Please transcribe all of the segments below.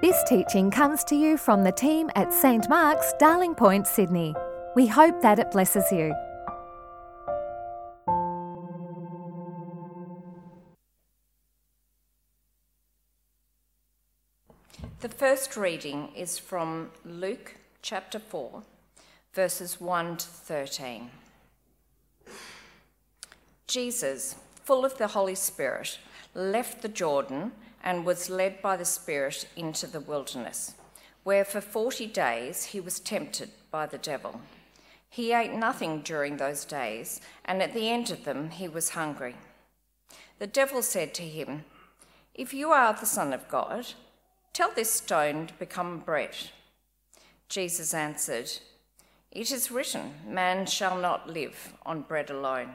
This teaching comes to you from the team at St Mark's, Darling Point, Sydney. We hope that it blesses you. The first reading is from Luke chapter 4, verses 1 to 13. Jesus, full of the Holy Spirit, left the Jordan and was led by the Spirit into the wilderness, where for forty days he was tempted by the devil. He ate nothing during those days, and at the end of them he was hungry. The devil said to him, If you are the Son of God, tell this stone to become bread. Jesus answered, It is written, Man shall not live on bread alone.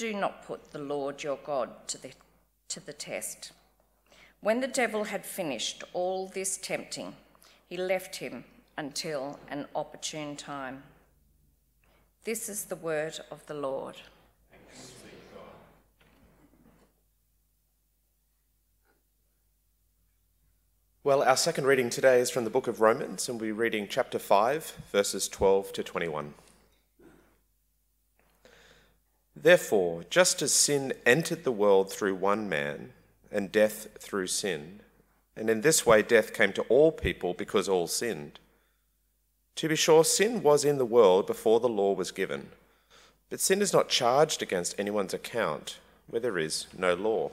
do not put the Lord your God to the, to the test. When the devil had finished all this tempting, he left him until an opportune time. This is the word of the Lord. Well, our second reading today is from the book of Romans, and we're reading chapter 5, verses 12 to 21. Therefore, just as sin entered the world through one man, and death through sin, and in this way death came to all people because all sinned. To be sure, sin was in the world before the law was given, but sin is not charged against anyone's account where there is no law.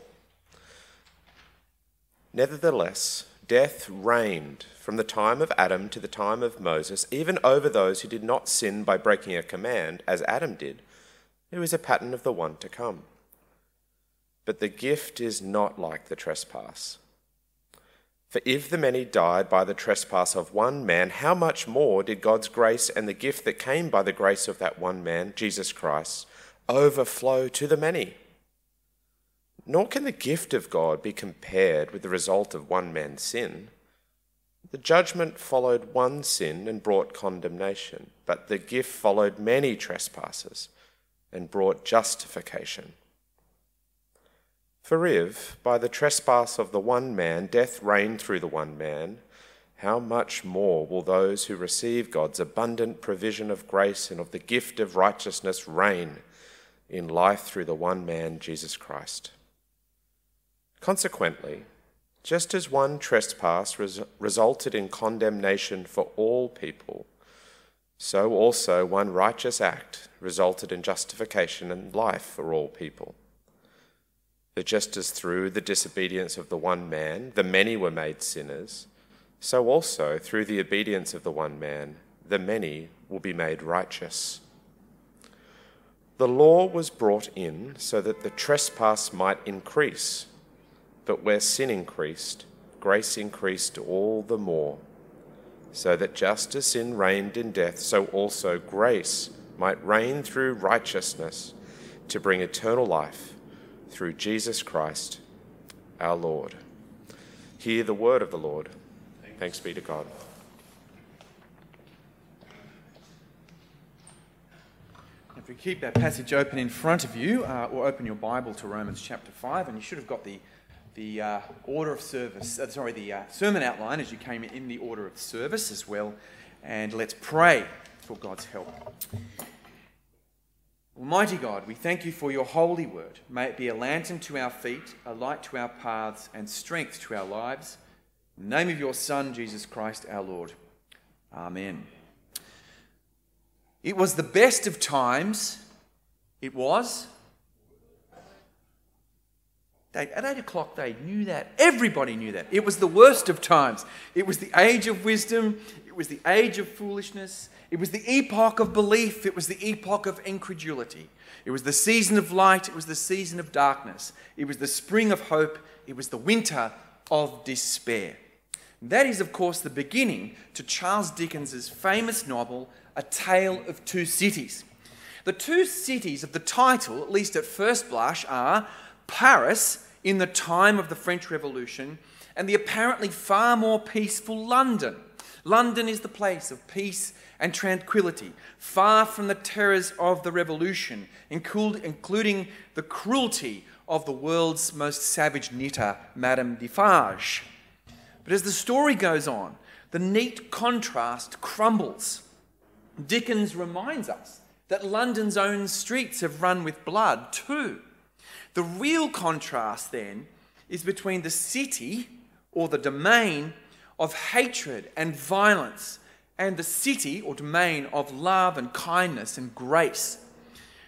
Nevertheless, death reigned from the time of Adam to the time of Moses, even over those who did not sin by breaking a command, as Adam did it a pattern of the one to come. But the gift is not like the trespass. For if the many died by the trespass of one man, how much more did God's grace and the gift that came by the grace of that one man, Jesus Christ, overflow to the many? Nor can the gift of God be compared with the result of one man's sin. The judgment followed one sin and brought condemnation, but the gift followed many trespasses and brought justification. For if, by the trespass of the one man, death reigned through the one man, how much more will those who receive God's abundant provision of grace and of the gift of righteousness reign in life through the one man, Jesus Christ? Consequently, just as one trespass res- resulted in condemnation for all people, so also one righteous act resulted in justification and life for all people. For just as through the disobedience of the one man the many were made sinners, so also through the obedience of the one man the many will be made righteous. The law was brought in so that the trespass might increase, but where sin increased, grace increased all the more so that just as sin reigned in death, so also grace might reign through righteousness to bring eternal life through Jesus Christ our Lord. Hear the word of the Lord. Thanks be to God. If we keep that passage open in front of you, uh, or open your Bible to Romans chapter 5, and you should have got the the uh, order of service, uh, sorry, the uh, sermon outline as you came in the order of service as well. And let's pray for God's help. Almighty God, we thank you for your holy word. May it be a lantern to our feet, a light to our paths, and strength to our lives. In the name of your Son, Jesus Christ our Lord. Amen. It was the best of times. It was. They, at 8 o'clock, they knew that. Everybody knew that. It was the worst of times. It was the age of wisdom. It was the age of foolishness. It was the epoch of belief. It was the epoch of incredulity. It was the season of light. It was the season of darkness. It was the spring of hope. It was the winter of despair. That is, of course, the beginning to Charles Dickens's famous novel, A Tale of Two Cities. The two cities of the title, at least at first blush, are Paris in the time of the French Revolution and the apparently far more peaceful London. London is the place of peace and tranquility, far from the terrors of the revolution, including the cruelty of the world's most savage knitter, Madame Defarge. But as the story goes on, the neat contrast crumbles. Dickens reminds us that London's own streets have run with blood too. The real contrast then is between the city or the domain of hatred and violence and the city or domain of love and kindness and grace.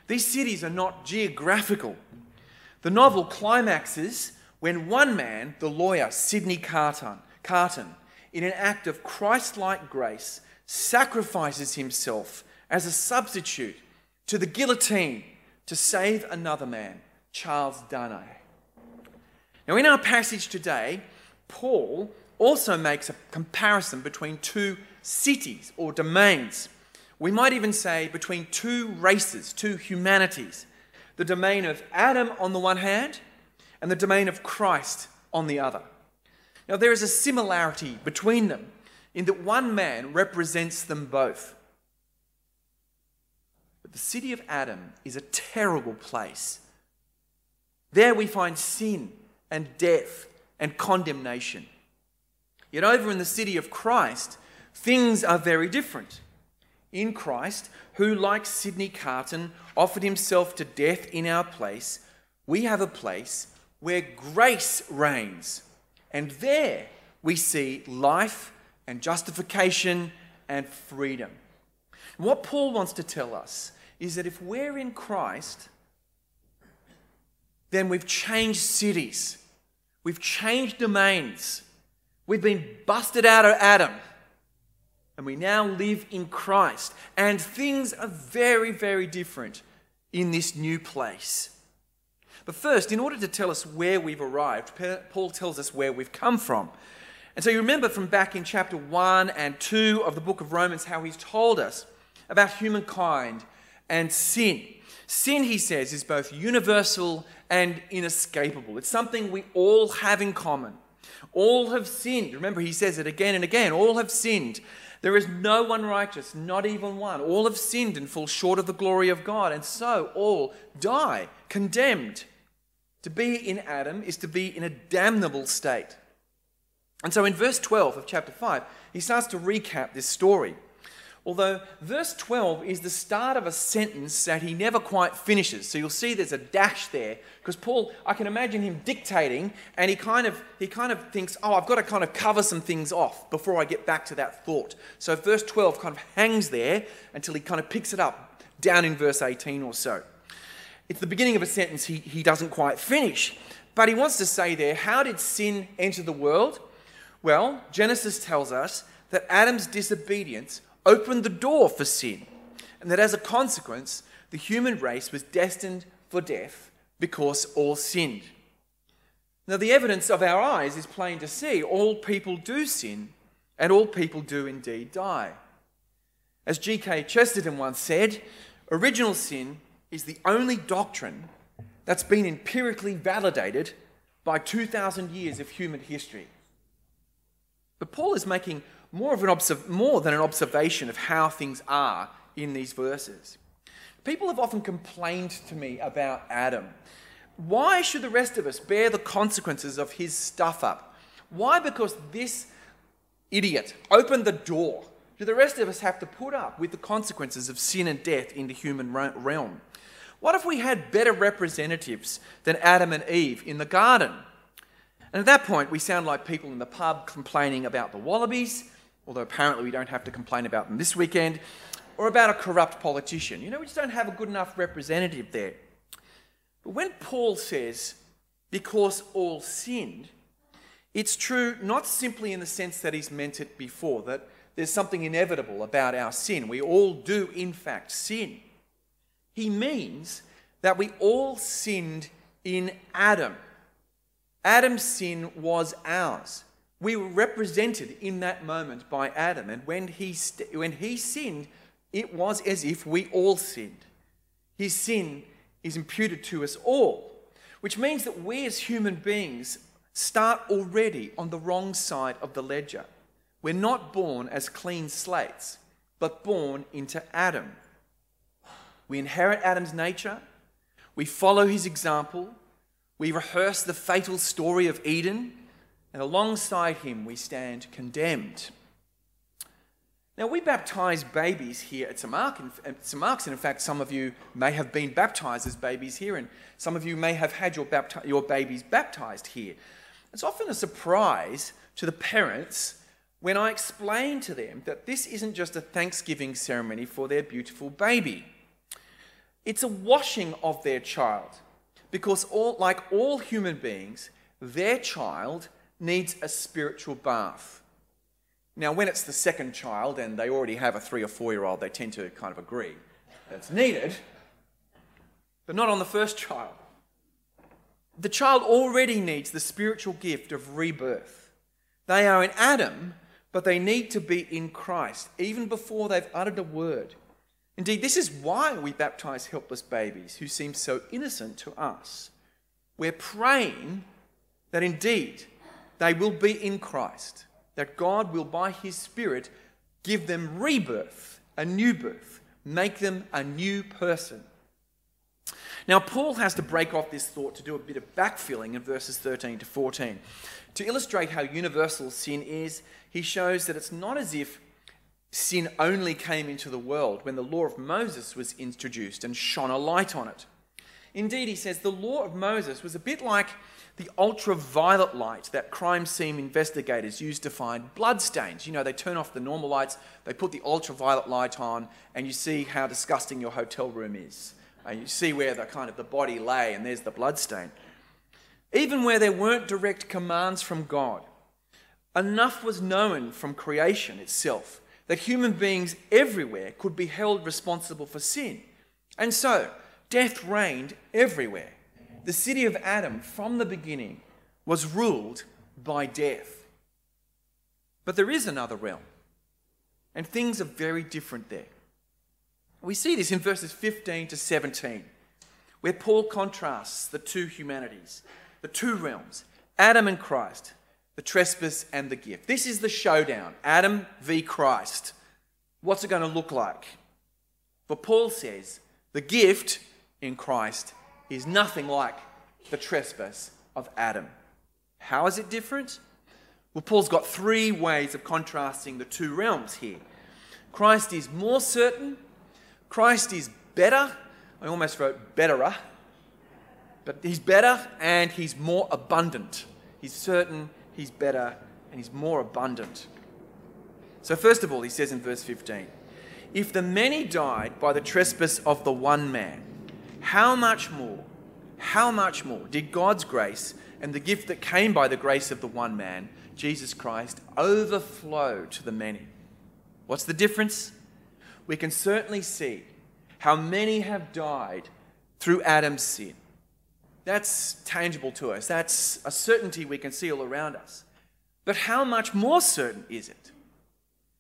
These cities are not geographical. The novel climaxes when one man, the lawyer Sidney Carton, Carton in an act of Christ like grace, sacrifices himself as a substitute to the guillotine to save another man, Charles Darnay. Now, in our passage today, Paul also makes a comparison between two cities or domains. We might even say between two races, two humanities the domain of Adam on the one hand, and the domain of Christ on the other. Now, there is a similarity between them in that one man represents them both. But the city of Adam is a terrible place. There we find sin and death and condemnation. Yet over in the city of Christ, things are very different. In Christ, who, like Sidney Carton, offered himself to death in our place, we have a place where grace reigns. And there we see life and justification and freedom. What Paul wants to tell us is that if we're in Christ, then we've changed cities, we've changed domains, we've been busted out of Adam and we now live in Christ. And things are very, very different in this new place. But first, in order to tell us where we've arrived, Paul tells us where we've come from. And so you remember from back in chapter 1 and 2 of the book of Romans how he's told us about humankind and sin. Sin, he says, is both universal and inescapable. It's something we all have in common. All have sinned. Remember, he says it again and again. All have sinned there is no one righteous, not even one. All have sinned and fall short of the glory of God, and so all die, condemned. To be in Adam is to be in a damnable state. And so in verse 12 of chapter 5, he starts to recap this story. Although verse 12 is the start of a sentence that he never quite finishes. So you'll see there's a dash there because Paul, I can imagine him dictating and he kind of he kind of thinks, "Oh, I've got to kind of cover some things off before I get back to that thought." So verse 12 kind of hangs there until he kind of picks it up down in verse 18 or so. It's the beginning of a sentence he, he doesn't quite finish. But he wants to say there, how did sin enter the world? Well, Genesis tells us that Adam's disobedience opened the door for sin, and that as a consequence, the human race was destined for death because all sinned. Now, the evidence of our eyes is plain to see. All people do sin, and all people do indeed die. As G.K. Chesterton once said, original sin is the only doctrine that's been empirically validated by 2,000 years of human history. But Paul is making more, of an observ- more than an observation of how things are in these verses. People have often complained to me about Adam. Why should the rest of us bear the consequences of his stuff up? Why? Because this idiot opened the door. Do the rest of us have to put up with the consequences of sin and death in the human realm? What if we had better representatives than Adam and Eve in the garden? And at that point, we sound like people in the pub complaining about the Wallabies, although apparently we don't have to complain about them this weekend, or about a corrupt politician. You know, we just don't have a good enough representative there. But when Paul says, because all sinned, it's true not simply in the sense that he's meant it before, that there's something inevitable about our sin. We all do, in fact, sin. He means that we all sinned in Adam. Adam's sin was ours. We were represented in that moment by Adam. And when he, st- when he sinned, it was as if we all sinned. His sin is imputed to us all, which means that we as human beings start already on the wrong side of the ledger. We're not born as clean slates, but born into Adam. We inherit Adam's nature, we follow his example, we rehearse the fatal story of Eden, and alongside him we stand condemned. Now, we baptize babies here at St. Mark, St. Mark's, and in fact, some of you may have been baptized as babies here, and some of you may have had your, bapti- your babies baptized here. It's often a surprise to the parents when I explain to them that this isn't just a Thanksgiving ceremony for their beautiful baby. It's a washing of their child. Because, all, like all human beings, their child needs a spiritual bath. Now, when it's the second child and they already have a three or four year old, they tend to kind of agree that it's needed, but not on the first child. The child already needs the spiritual gift of rebirth. They are in Adam, but they need to be in Christ, even before they've uttered a word. Indeed, this is why we baptize helpless babies who seem so innocent to us. We're praying that indeed they will be in Christ, that God will, by His Spirit, give them rebirth, a new birth, make them a new person. Now, Paul has to break off this thought to do a bit of backfilling in verses 13 to 14. To illustrate how universal sin is, he shows that it's not as if sin only came into the world when the law of Moses was introduced and shone a light on it. Indeed, he says the law of Moses was a bit like the ultraviolet light that crime scene investigators use to find bloodstains. You know, they turn off the normal lights, they put the ultraviolet light on, and you see how disgusting your hotel room is. And you see where the kind of the body lay, and there's the bloodstain. Even where there weren't direct commands from God, enough was known from creation itself that human beings everywhere could be held responsible for sin. And so, death reigned everywhere. The city of Adam, from the beginning, was ruled by death. But there is another realm, and things are very different there. We see this in verses 15 to 17, where Paul contrasts the two humanities, the two realms, Adam and Christ the trespass and the gift. This is the showdown Adam v. Christ. What's it going to look like? But Paul says the gift in Christ is nothing like the trespass of Adam. How is it different? Well, Paul's got three ways of contrasting the two realms here. Christ is more certain, Christ is better. I almost wrote betterer, but he's better and he's more abundant. He's certain, he's better, and he's more abundant. So, first of all, he says in verse 15 If the many died by the trespass of the one man, how much more, how much more did God's grace and the gift that came by the grace of the one man, Jesus Christ, overflow to the many? What's the difference? We can certainly see how many have died through Adam's sin. That's tangible to us. That's a certainty we can see all around us. But how much more certain is it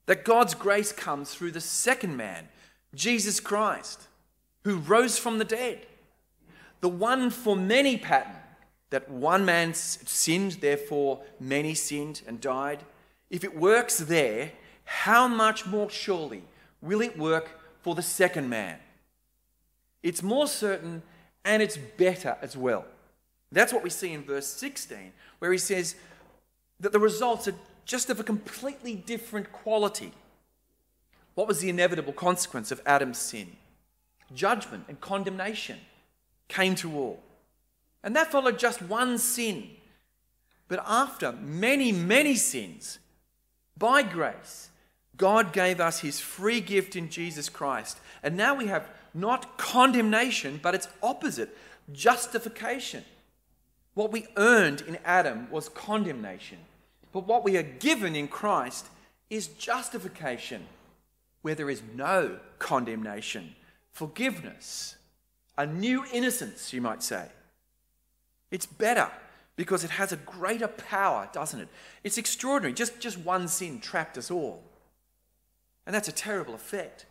that God's grace comes through the second man, Jesus Christ, who rose from the dead? The one for many pattern that one man sinned, therefore many sinned and died. If it works there, how much more surely will it work for the second man? It's more certain and it's better as well. That's what we see in verse 16, where he says that the results are just of a completely different quality. What was the inevitable consequence of Adam's sin? Judgment and condemnation came to all. And that followed just one sin. But after many, many sins, by grace, God gave us his free gift in Jesus Christ. And now we have not condemnation, but its opposite justification. What we earned in Adam was condemnation. But what we are given in Christ is justification, where there is no condemnation, forgiveness, a new innocence, you might say. It's better because it has a greater power, doesn't it? It's extraordinary. Just, just one sin trapped us all. And that's a terrible effect.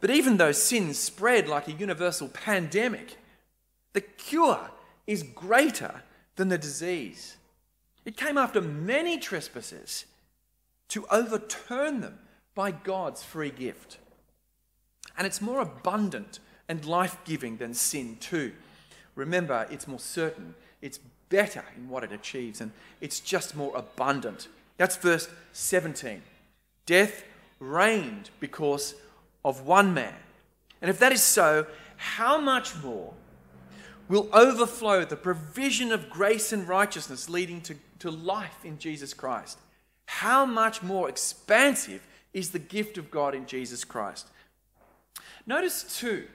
But even though sin spread like a universal pandemic, the cure is greater than the disease. It came after many trespasses to overturn them by God's free gift. And it's more abundant and life giving than sin, too. Remember, it's more certain, it's better in what it achieves, and it's just more abundant. That's verse 17. Death reigned because of one man. And if that is so, how much more will overflow the provision of grace and righteousness leading to, to life in Jesus Christ? How much more expansive is the gift of God in Jesus Christ? Notice too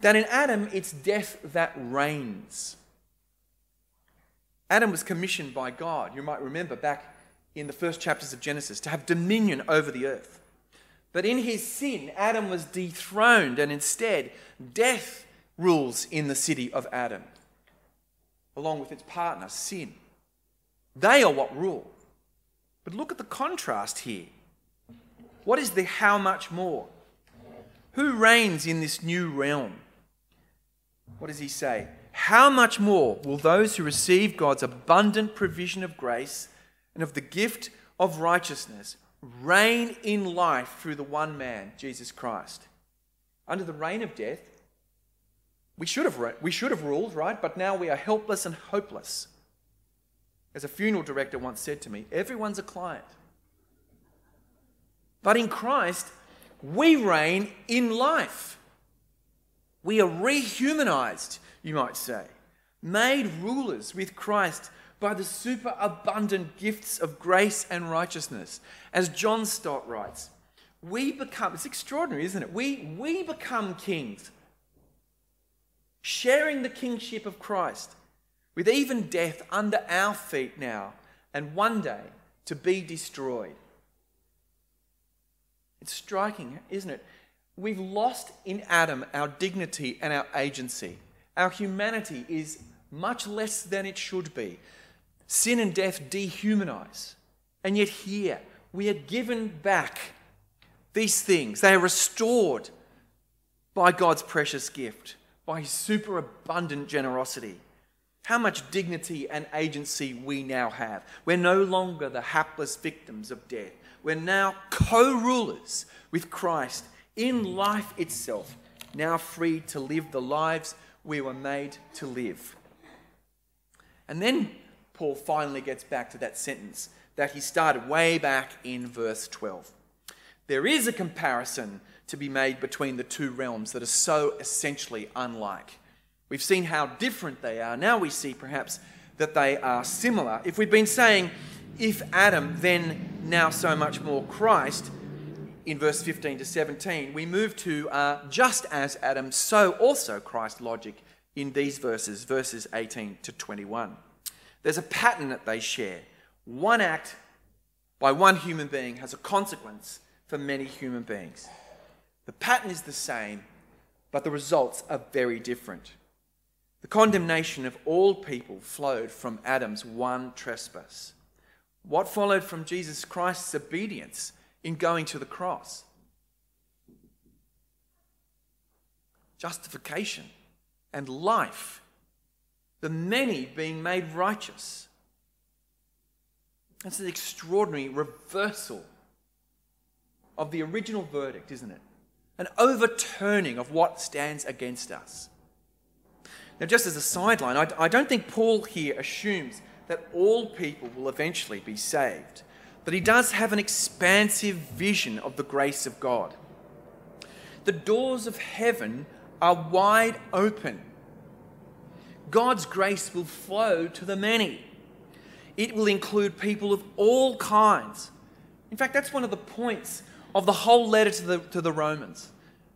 that in Adam it's death that reigns. Adam was commissioned by God, you might remember back in the first chapters of Genesis, to have dominion over the earth. But in his sin, Adam was dethroned, and instead, death rules in the city of Adam, along with its partner, sin. They are what rule. But look at the contrast here. What is the how much more? Who reigns in this new realm? What does he say? How much more will those who receive God's abundant provision of grace and of the gift of righteousness reign in life through the one man, Jesus Christ. Under the reign of death, we should have, we should have ruled, right? But now we are helpless and hopeless. As a funeral director once said to me, everyone's a client. But in Christ, we reign in life. We are rehumanized, you might say, made rulers with Christ by the superabundant gifts of grace and righteousness. As John Stott writes, we become, it's extraordinary, isn't it? We, we become kings, sharing the kingship of Christ, with even death under our feet now, and one day to be destroyed. It's striking, isn't it? We've lost in Adam our dignity and our agency. Our humanity is much less than it should be. Sin and death dehumanize. And yet, here, we are given back these things. They are restored by God's precious gift, by His superabundant generosity. How much dignity and agency we now have. We're no longer the hapless victims of death. We're now co rulers with Christ in life itself, now free to live the lives we were made to live. And then Paul finally gets back to that sentence that he started way back in verse 12. There is a comparison to be made between the two realms that are so essentially unlike. We've seen how different they are. Now we see perhaps that they are similar. If we've been saying, if Adam, then now so much more Christ, in verse 15 to 17, we move to uh, just as Adam, so also Christ logic in these verses, verses 18 to 21. There's a pattern that they share. One act by one human being has a consequence for many human beings. The pattern is the same, but the results are very different. The condemnation of all people flowed from Adam's one trespass. What followed from Jesus Christ's obedience in going to the cross? Justification and life the many being made righteous. That's an extraordinary reversal of the original verdict, isn't it? An overturning of what stands against us. Now, just as a sideline, I, I don't think Paul here assumes that all people will eventually be saved, but he does have an expansive vision of the grace of God. The doors of heaven are wide open God's grace will flow to the many. it will include people of all kinds. In fact, that's one of the points of the whole letter to the, to the Romans.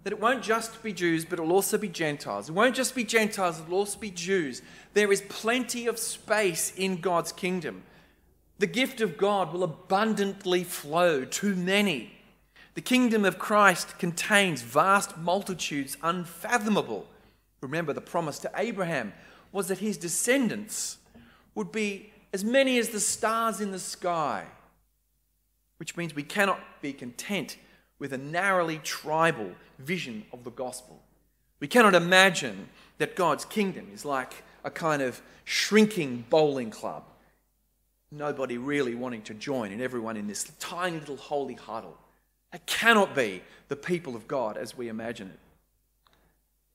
That it won't just be Jews, but it'll also be Gentiles. It won't just be Gentiles, it'll also be Jews. There is plenty of space in God's kingdom. The gift of God will abundantly flow to many. The kingdom of Christ contains vast multitudes unfathomable. Remember, the promise to Abraham was that his descendants would be as many as the stars in the sky, which means we cannot be content with a narrowly tribal vision of the gospel. We cannot imagine that God's kingdom is like a kind of shrinking bowling club. Nobody really wanting to join, and everyone in this tiny little holy huddle. It cannot be the people of God as we imagine it.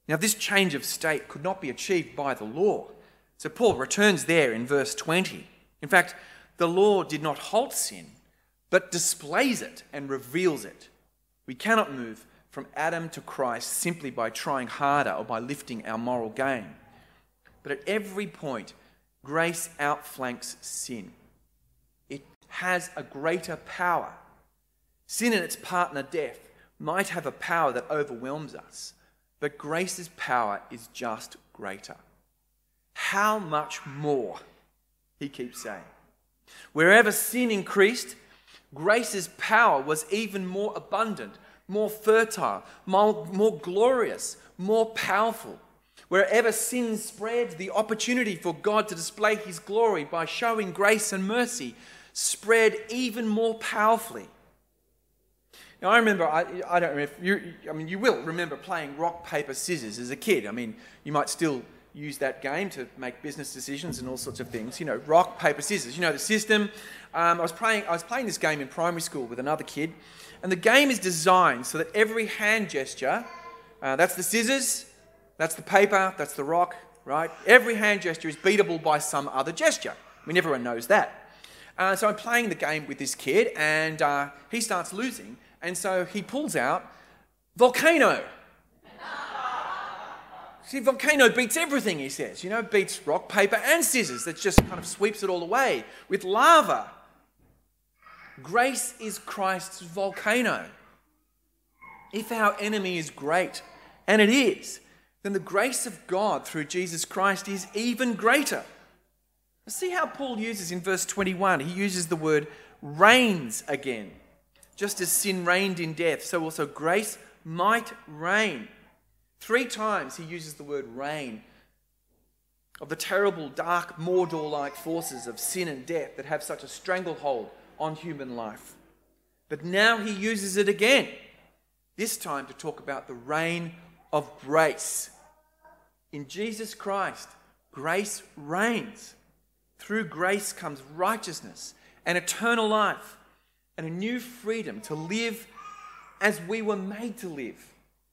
Now, this change of state could not be achieved by the law. So, Paul returns there in verse 20. In fact, the law did not halt sin, but displays it and reveals it. We cannot move from Adam to Christ simply by trying harder or by lifting our moral game. But at every point, grace outflanks sin. It has a greater power. Sin and its partner, death, might have a power that overwhelms us, but grace's power is just greater. How much more? He keeps saying. Wherever sin increased, grace's power was even more abundant, more fertile, more, more glorious, more powerful. Wherever sin spread, the opportunity for God to display his glory by showing grace and mercy spread even more powerfully. Now, I remember, I, I don't remember, if you, I mean, you will remember playing rock, paper, scissors as a kid. I mean, you might still use that game to make business decisions and all sorts of things. You know, rock, paper, scissors. You know the system. Um, I was playing. I was playing this game in primary school with another kid, and the game is designed so that every hand gesture, uh, that's the scissors, that's the paper, that's the rock, right? Every hand gesture is beatable by some other gesture. I mean, everyone knows that. Uh, so I'm playing the game with this kid, and uh, he starts losing, and so he pulls out volcano. See, volcano beats everything, he says. You know, beats rock, paper, and scissors. That just kind of sweeps it all away. With lava, grace is Christ's volcano. If our enemy is great, and it is, then the grace of God through Jesus Christ is even greater. See how Paul uses in verse 21. He uses the word reigns again. Just as sin reigned in death, so also grace might reign Three times he uses the word reign of the terrible, dark, Mordor like forces of sin and death that have such a stranglehold on human life. But now he uses it again, this time to talk about the reign of grace. In Jesus Christ, grace reigns. Through grace comes righteousness and eternal life and a new freedom to live as we were made to live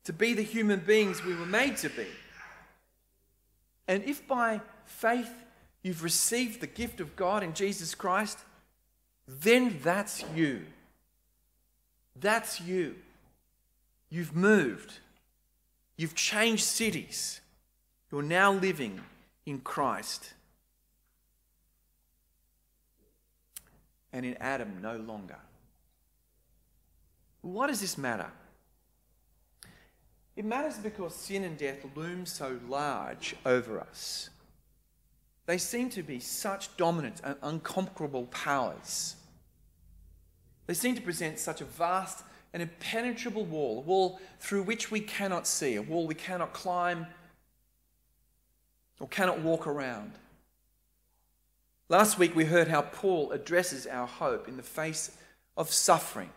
to be the human beings we were made to be. And if by faith you've received the gift of God in Jesus Christ, then that's you. That's you. You've moved. You've changed cities. You're now living in Christ. And in Adam no longer. Why does this matter? It matters because sin and death loom so large over us. They seem to be such dominant and unconquerable powers. They seem to present such a vast and impenetrable wall, a wall through which we cannot see, a wall we cannot climb or cannot walk around. Last week we heard how Paul addresses our hope in the face of suffering.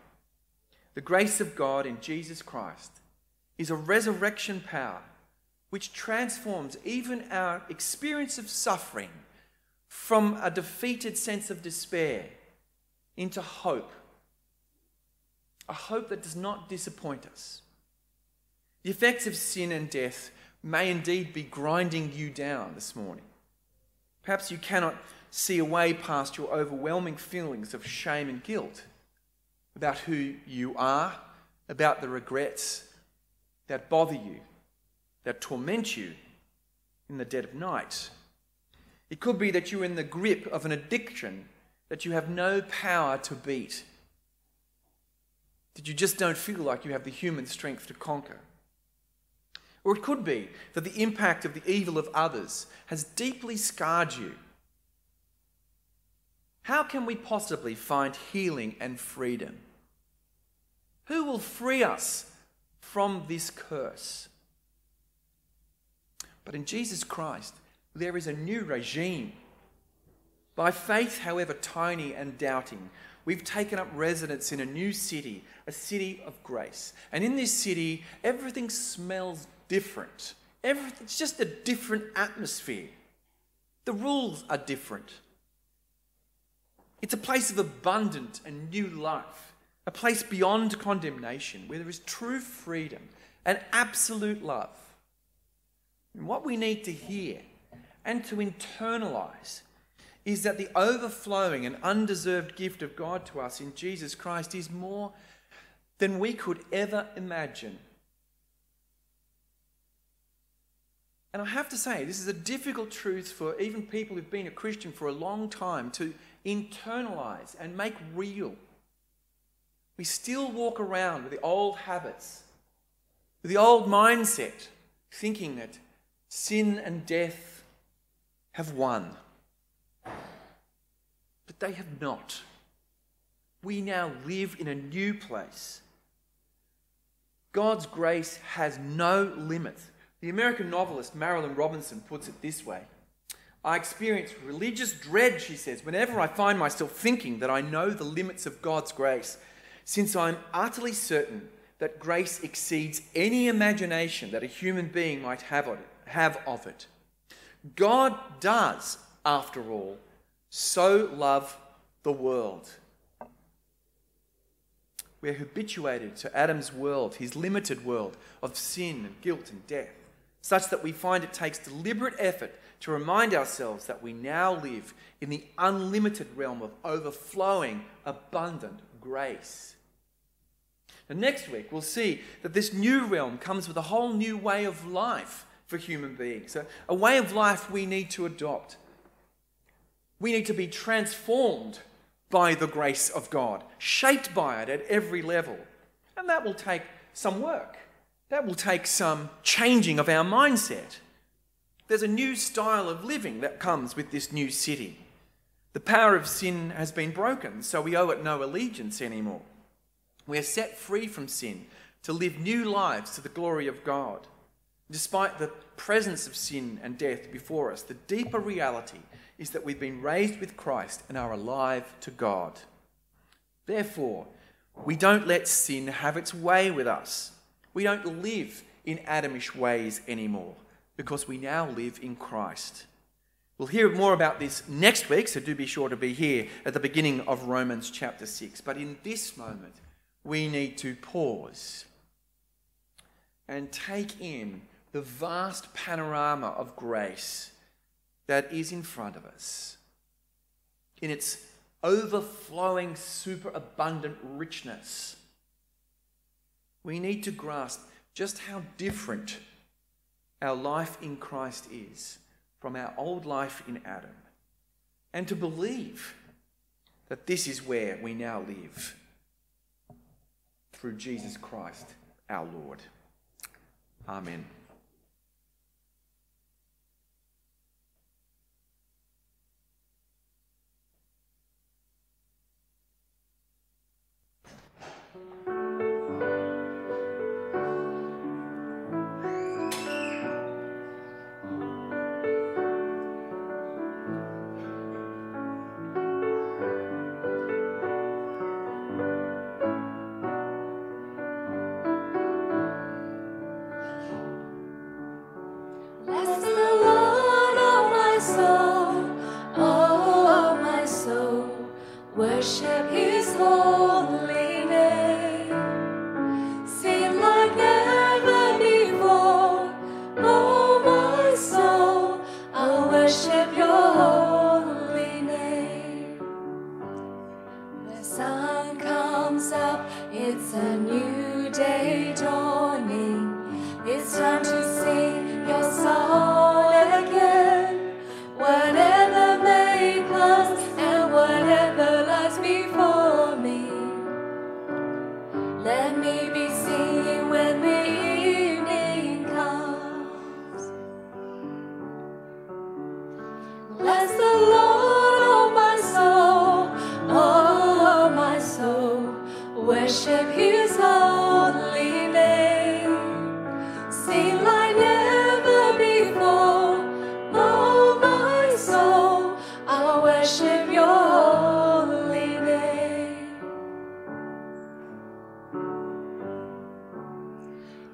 The grace of God in Jesus Christ is a resurrection power which transforms even our experience of suffering from a defeated sense of despair into hope. A hope that does not disappoint us. The effects of sin and death may indeed be grinding you down this morning. Perhaps you cannot see a way past your overwhelming feelings of shame and guilt about who you are, about the regrets that bother you, that torment you in the dead of night. It could be that you're in the grip of an addiction that you have no power to beat. That you just don't feel like you have the human strength to conquer. Or it could be that the impact of the evil of others has deeply scarred you. How can we possibly find healing and freedom? Who will free us from this curse? But in Jesus Christ, there is a new regime. By faith, however tiny and doubting, we've taken up residence in a new city, a city of grace. And in this city, everything smells different. Everything, it's just a different atmosphere. The rules are different. It's a place of abundant and new life, a place beyond condemnation where there is true freedom and absolute love. And what we need to hear and to internalize is that the overflowing and undeserved gift of God to us in Jesus Christ is more than we could ever imagine. And I have to say, this is a difficult truth for even people who've been a Christian for a long time to internalize and make real. We still walk around with the old habits, with the old mindset, thinking that sin and death have won. But they have not. We now live in a new place. God's grace has no limits. The American novelist Marilynne Robinson puts it this way I experience religious dread, she says, whenever I find myself thinking that I know the limits of God's grace, since I'm utterly certain that grace exceeds any imagination that a human being might have of it. Have of it. God does, after all, so love the world. We're habituated to Adam's world, his limited world of sin and guilt and death, such that we find it takes deliberate effort to remind ourselves that we now live in the unlimited realm of overflowing, abundant grace. And next week, we'll see that this new realm comes with a whole new way of life for human beings, a, a way of life we need to adopt. We need to be transformed by the grace of God, shaped by it at every level. And that will take some work. That will take some changing of our mindset. There's a new style of living that comes with this new city. The power of sin has been broken, so we owe it no allegiance anymore. We are set free from sin to live new lives to the glory of God. Despite the presence of sin and death before us, the deeper reality is that we've been raised with Christ and are alive to God. Therefore, we don't let sin have its way with us. We don't live in Adamish ways anymore because we now live in Christ. We'll hear more about this next week, so do be sure to be here at the beginning of Romans chapter 6. But in this moment, we need to pause and take in the vast panorama of grace that is in front of us. In its overflowing, superabundant richness, we need to grasp just how different our life in Christ is from our old life in Adam, and to believe that this is where we now live through Jesus Christ our Lord. Amen.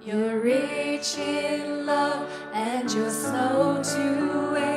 You're rich in love and you're slow to wake.